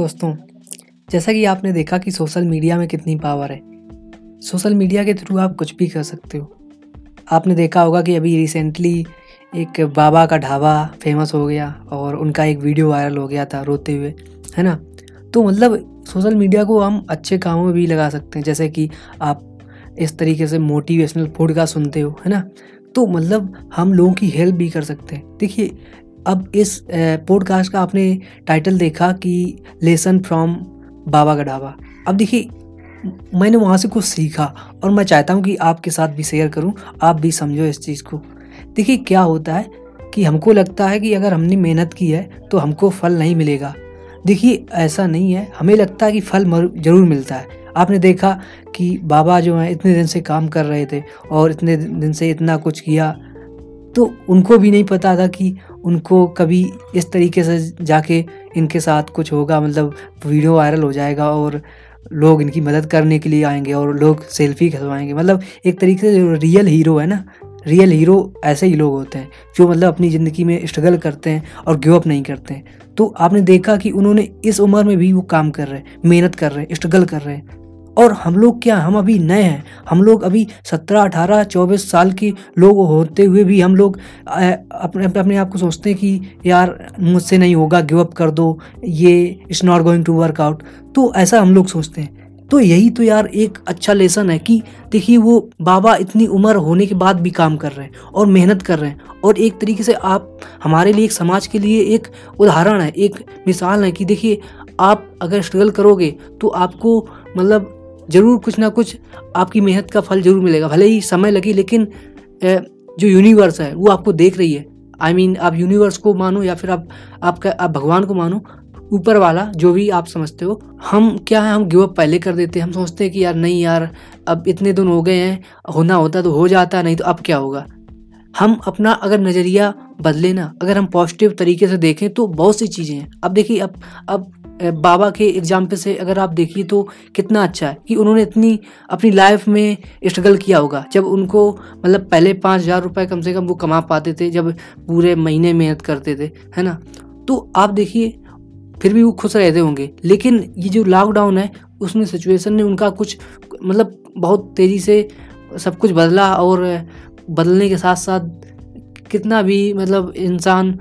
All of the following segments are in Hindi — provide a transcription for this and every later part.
दोस्तों, जैसा कि आपने देखा कि सोशल मीडिया में कितनी पावर है। सोशल मीडिया के थ्रू आप कुछ भी कर सकते हो। आपने देखा होगा कि अभी रिसेंटली एक बाबा का ढाबा फ़ेमस हो गया और उनका एक वीडियो वायरल हो गया था रोते हुए, है ना? तो मतलब सोशल मीडिया को हम अच्छे कामों में भी लगा सकते हैं, जैसे कि आप इस तरीके से मोटिवेशनल पॉडकास्ट सुनते हो, है ना? तो मतलब हम लोगों की हेल्प भी कर सकते हैं। देखिए अब इस पॉडकास्ट का आपने टाइटल देखा कि लेसन फ्रॉम बाबा ढाबा अब देखिए, मैंने वहाँ से कुछ सीखा और मैं चाहता हूँ कि आपके साथ भी शेयर करूँ, आप भी समझो इस चीज़ को। देखिए, क्या होता है कि हमको लगता है कि अगर हमने मेहनत की है तो हमको फल नहीं मिलेगा। देखिए, ऐसा नहीं है। हमें लगता है कि फल ज़रूर मिलता है। आपने देखा कि बाबा जो हैं, इतने दिन से काम कर रहे थे और इतने दिन से इतना कुछ किया तो उनको भी नहीं पता था कि उनको कभी इस तरीके से जाके इनके साथ कुछ होगा मतलब वीडियो वायरल हो जाएगा और लोग इनकी मदद करने के लिए आएँगे और लोग सेल्फी खिलवाएँगे मतलब एक तरीके से जो रियल हीरो है ना रियल हीरो ऐसे ही लोग होते हैं जो मतलब अपनी ज़िंदगी में स्ट्रगल करते हैं और गिव अप नहीं करते हैं। तो आपने देखा कि उन्होंने इस उम्र में भी वो काम कर रहे हैं, मेहनत कर रहे हैं स्ट्रगल कर रहे हैं। और हम लोग क्या, हम अभी नए हैं। हम लोग अभी सत्रह, अठारह, चौबीस साल के लोग होते हुए भी हम लोग अपने अपने आप को सोचते हैं कि यार मुझसे नहीं होगा गिव अप कर दो, ये it's not going to work out तो ऐसा हम लोग सोचते हैं। तो यही तो यार एक अच्छा लेसन है कि देखिए वो बाबा इतनी उम्र होने के बाद भी काम कर रहे हैं और मेहनत कर रहे हैं। और एक तरीके से आप, हमारे लिए, एक समाज के लिए एक उदाहरण है, एक मिसाल है कि देखिए आप अगर स्ट्रगल करोगे तो आपको मतलब ज़रूर कुछ ना कुछ आपकी मेहनत का फल ज़रूर मिलेगा। भले ही समय लगे लेकिन जो यूनिवर्स है वो आपको देख रही है। आई I मीन mean, आप यूनिवर्स को मानो या फिर आप आपका आप भगवान को मानो ऊपर वाला जो भी आप समझते हो हम क्या है हम गिव अप पहले कर देते हैं। हम सोचते हैं कि यार नहीं यार अब इतने दिन हो गए हैं होना होता तो हो जाता नहीं तो अब क्या होगा? हम अपना अगर नज़रिया बदले ना, अगर हम पॉजिटिव तरीके से देखें तो बहुत सी चीज़ें हैं। अब देखिए, अब अब बाबा के एग्ज़ाम्पल से अगर आप देखिए तो कितना अच्छा है कि उन्होंने इतनी, अपनी लाइफ में स्ट्रगल किया होगा। जब उनको मतलब पहले पाँच हज़ार रुपये कम से कम वो कमा पाते थे, जब पूरे महीने मेहनत करते थे, है ना? तो आप देखिए, फिर भी वो खुश रहते होंगे। लेकिन ये जो लॉकडाउन है, उसमें सिचुएशन ने उनका कुछ मतलब बहुत तेज़ी से सब कुछ बदला और बदलने के साथ साथ कितना भी मतलब इंसान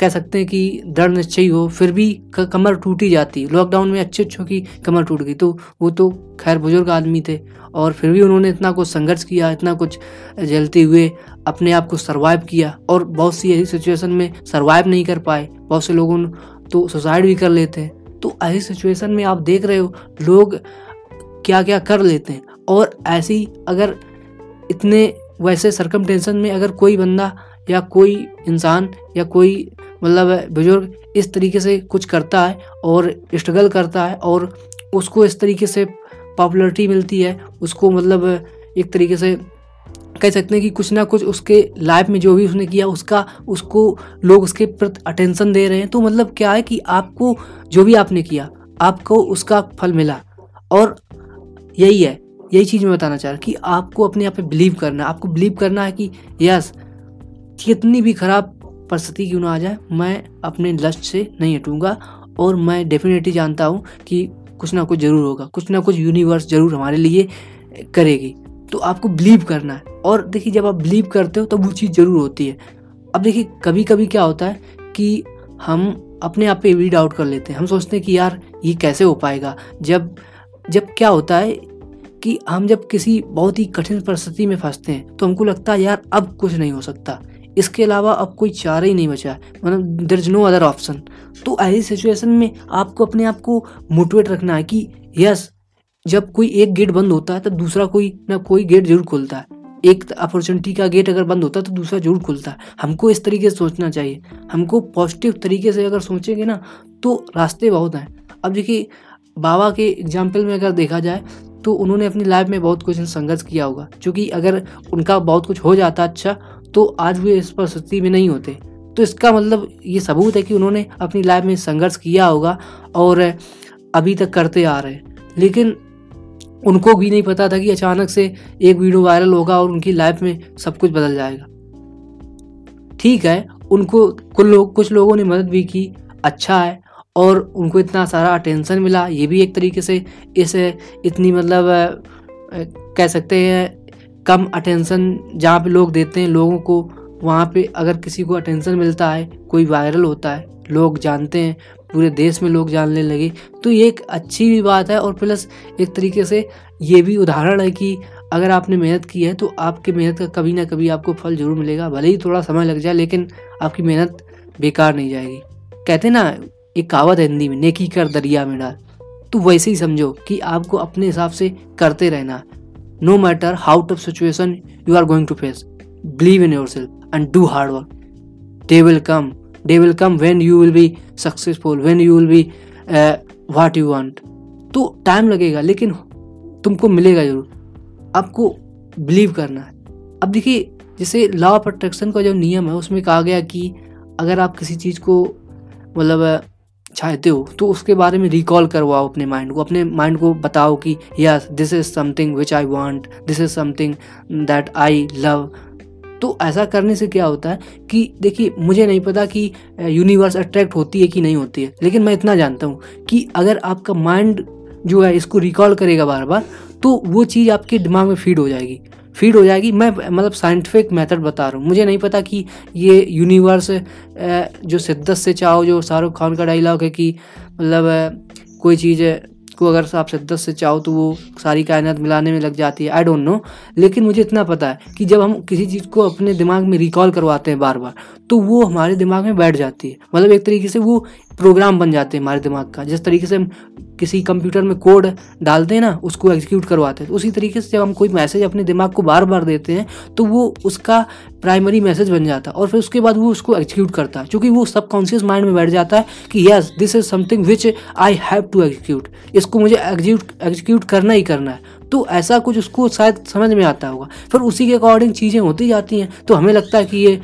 कह सकते हैं कि दृढ़ निश्चय हो फिर भी कमर टूटी जाती लॉकडाउन में अच्छे अच्छों की कमर टूट गई। तो वो तो खैर बुज़ुर्ग आदमी थे और फिर भी उन्होंने इतना कुछ संघर्ष किया, इतना कुछ झेलते हुए अपने आप को सरवाइव किया और बहुत सी ऐसी सिचुएशन में सरवाइव नहीं कर पाए। बहुत से लोगों तो सुसाइड भी कर लेते हैं। तो ऐसी सिचुएशन में आप देख रहे हो, लोग क्या क्या कर लेते हैं। और ऐसी अगर इतने वैसे सरकम में अगर कोई बंदा या कोई इंसान या कोई मतलब बुज़ुर्ग इस तरीके से कुछ करता है और स्ट्रगल करता है और उसको इस तरीके से पॉपुलरिटी मिलती है, उसको मतलब एक तरीके से कह सकते हैं कि कुछ ना कुछ उसके लाइफ में जो भी उसने किया, उसका, उसको लोग उसके प्रति अटेंशन दे रहे हैं। तो मतलब क्या है कि आपको जो भी आपने किया, आपको उसका फल मिला। और यही है, यही चीज़ मैं बताना चाह रहा कि आपको अपने आप पे बिलीव करना आपको बिलीव करना है कि यस कितनी भी खराब परिस्थिति क्यों ना आ जाए? मैं अपने लक्ष्य से नहीं हटूँगा और मैं डेफिनेटली जानता हूँ कि कुछ ना कुछ ज़रूर होगा, कुछ ना कुछ यूनिवर्स ज़रूर हमारे लिए करेगी। तो आपको बिलीव करना है। और देखिए, जब आप बिलीव करते हो तो वो चीज़ ज़रूर होती है। अब देखिए कभी कभी क्या होता है कि हम अपने आप पे भी डाउट कर लेते हैं। हम सोचते हैं कि यार, ये कैसे हो पाएगा? जब जब क्या होता है कि हम जब किसी बहुत ही कठिन परिस्थिति में फंसते हैं तो हमको लगता है, यार, अब कुछ नहीं हो सकता। इसके अलावा अब कोई चारा ही नहीं बचा मतलब there is no other option तो ऐसी सिचुएशन में आपको अपने आप को मोटिवेट रखना है कि यस जब कोई एक गेट बंद होता है तो दूसरा कोई ना कोई गेट ज़रूर खुलता है। एक अपॉर्चुनिटी का गेट अगर बंद होता है तो दूसरा ज़रूर खुलता है। हमको इस तरीके से सोचना चाहिए। हमको पॉजिटिव तरीके से अगर सोचेंगे ना तो रास्ते बहुत हैं। अब देखिए, बाबा के एग्ज़ाम्पल में अगर देखा जाए तो उन्होंने अपनी लाइफ में बहुत कुछ संघर्ष किया होगा। क्योंकि अगर उनका बहुत कुछ हो जाता अच्छा तो आज भी इस परिस्थिति में नहीं होते। तो इसका मतलब ये सबूत है कि उन्होंने अपनी लाइफ में संघर्ष किया होगा और अभी तक करते आ रहे हैं। लेकिन उनको भी नहीं पता था कि अचानक से एक वीडियो वायरल होगा और उनकी लाइफ में सब कुछ बदल जाएगा। ठीक है, उनको कुछ लोग कुछ लोगों ने मदद भी की अच्छा है और उनको इतना सारा अटेंशन मिला, ये भी एक तरीके से इस इतनी मतलब कह सकते हैं, कम अटेंशन जहाँ पे लोग देते हैं लोगों को, वहाँ पे अगर किसी को अटेंशन मिलता है, कोई वायरल होता है, लोग जानते हैं, पूरे देश में लोग जानने लगे तो ये एक अच्छी भी बात है और प्लस एक तरीके से ये भी उदाहरण है कि अगर आपने मेहनत की है तो आपके मेहनत का कभी ना कभी आपको फल ज़रूर मिलेगा, भले ही थोड़ा समय लग जाए, लेकिन आपकी मेहनत बेकार नहीं जाएगी। कहते ना एक कहावत है हिंदी में, नेकी कर दरिया में डाल तो वैसे ही समझो कि आपको अपने हिसाब से करते रहना। No matter how tough situation you are going to face believe in yourself and do hard work they will come they will come when you will be successful when you will be what you want तो टाइम लगेगा, लेकिन तुमको मिलेगा ज़रूर। आपको बिलीव करना है। अब देखिए, जैसे लॉ ऑफ़ अट्रैक्शन का जो नियम है, उसमें कहा गया कि अगर आप किसी चीज़ को मतलब चाहते हो तो उसके बारे में रिकॉल करवाओ अपने माइंड को, अपने माइंड को बताओ कि yes this is something which I want this is something that I love तो ऐसा करने से क्या होता है कि, देखिए, मुझे नहीं पता कि यूनिवर्स अट्रैक्ट होती है कि नहीं होती है, लेकिन मैं इतना जानता हूँ कि अगर आपका माइंड जो है, इसको रिकॉल करेगा बार बार तो वो चीज़ आपके दिमाग में फ़ीड हो जाएगी। फ़ीड हो जाएगी। मैं मतलब साइंटिफिक मेथड बता रहा हूँ। मुझे नहीं पता कि ये यूनिवर्स जो सिद्दत से चाहो, जो शाहरुख खान का डायलॉग है कि मतलब कोई चीज़ को अगर आप सिद्दत से चाहो तो वो सारी कायनात मिलाने में लग जाती है। आई डोंट नो लेकिन मुझे इतना पता है कि जब हम किसी चीज़ को अपने दिमाग में रिकॉल करवाते हैं बार बार तो वो हमारे दिमाग में बैठ जाती है। मतलब एक तरीके से वो प्रोग्राम बन जाते हैं हमारे दिमाग का। जिस तरीके से हम किसी कंप्यूटर में कोड डालते हैं ना, उसको एग्जीक्यूट करवाते हैं। तो उसी तरीके से जब हम कोई मैसेज अपने दिमाग को बार बार देते हैं तो वो उसका प्राइमरी मैसेज बन जाता है और फिर उसके बाद वो उसको एग्जीक्यूट करता है। क्योंकि वो सबकॉन्शियस माइंड में बैठ जाता है कि yes this is something which I have to execute इसको मुझे एग्जीक्यूट एग्जीक्यूट करना ही करना है। तो ऐसा कुछ उसको शायद समझ में आता होगा। फिर उसी के अकॉर्डिंग चीज़ें होती जाती हैं। तो हमें लगता है कि ये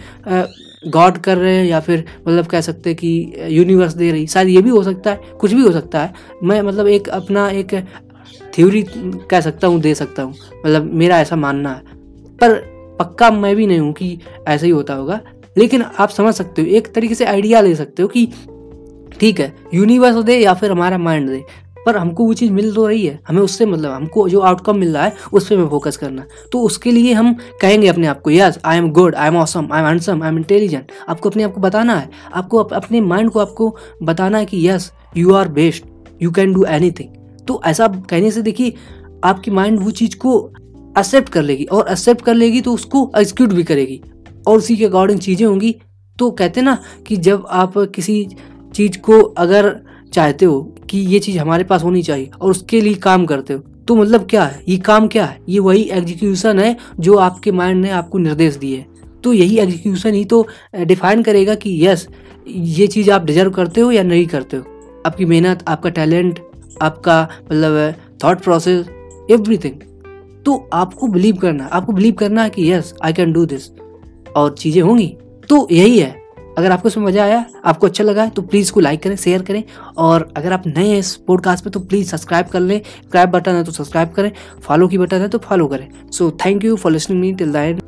गॉड कर रहे हैं या फिर मतलब कह सकते हैं कि यूनिवर्स दे रही। शायद ये भी हो सकता है, कुछ भी हो सकता है। मैं मतलब एक अपना एक थ्योरी कह सकता हूँ, दे सकता हूँ। मतलब मेरा ऐसा मानना है। पर पक्का मैं भी नहीं हूँ कि ऐसा ही होता होगा। लेकिन आप समझ सकते हो, एक तरीके से आइडिया ले सकते हो कि, ठीक है यूनिवर्स दे या फिर हमारा माइंड दे। पर हमको वो चीज़ मिल तो रही है। हमें उससे मतलब हमको जो आउटकम मिल रहा है, उस पर हमें फोकस करना। तो उसके लिए हम कहेंगे अपने आप को yes I am good I am awesome I am handsome I am intelligent आपको अपने आप को बताना है। आपको अपने माइंड को आपको बताना है कि yes you are best you can do any तो ऐसा कहने से देखिए, आपकी माइंड वो चीज़ को एक्सेप्ट कर लेगी और एक्सेप्ट कर लेगी तो उसको एग्जीक्यूट भी करेगी। और उसी के अकॉर्डिंग चीज़ें होंगी। तो कहते ना कि जब आप किसी चीज़ को अगर चाहते हो कि ये चीज़ हमारे पास होनी चाहिए और उसके लिए काम करते हो तो मतलब क्या है? ये काम क्या है? ये वही एग्जीक्यूशन है जो आपके माइंड ने आपको निर्देश दिए। है तो यही एग्जीक्यूशन ही तो डिफाइन करेगा कि यस ये चीज़ आप डिजर्व करते हो या नहीं करते हो। आपकी मेहनत, आपका टैलेंट आपका मतलब थॉट प्रोसेस एवरीथिंग तो आपको बिलीव करना आपको बिलीव करना है कि yes I can do this और चीज़ें होंगी। तो यही है। अगर आपको इसमें मज़ा आया, आपको अच्छा लगा है तो प्लीज़ को लाइक करें शेयर करें। और अगर आप नए हैं इस पॉडकास्ट पर तो प्लीज़ सब्सक्राइब कर लें। सब्सक्राइब बटन है तो सब्सक्राइब करें। फॉलो की बटन है तो फॉलो करें। So thank you for listening me till the end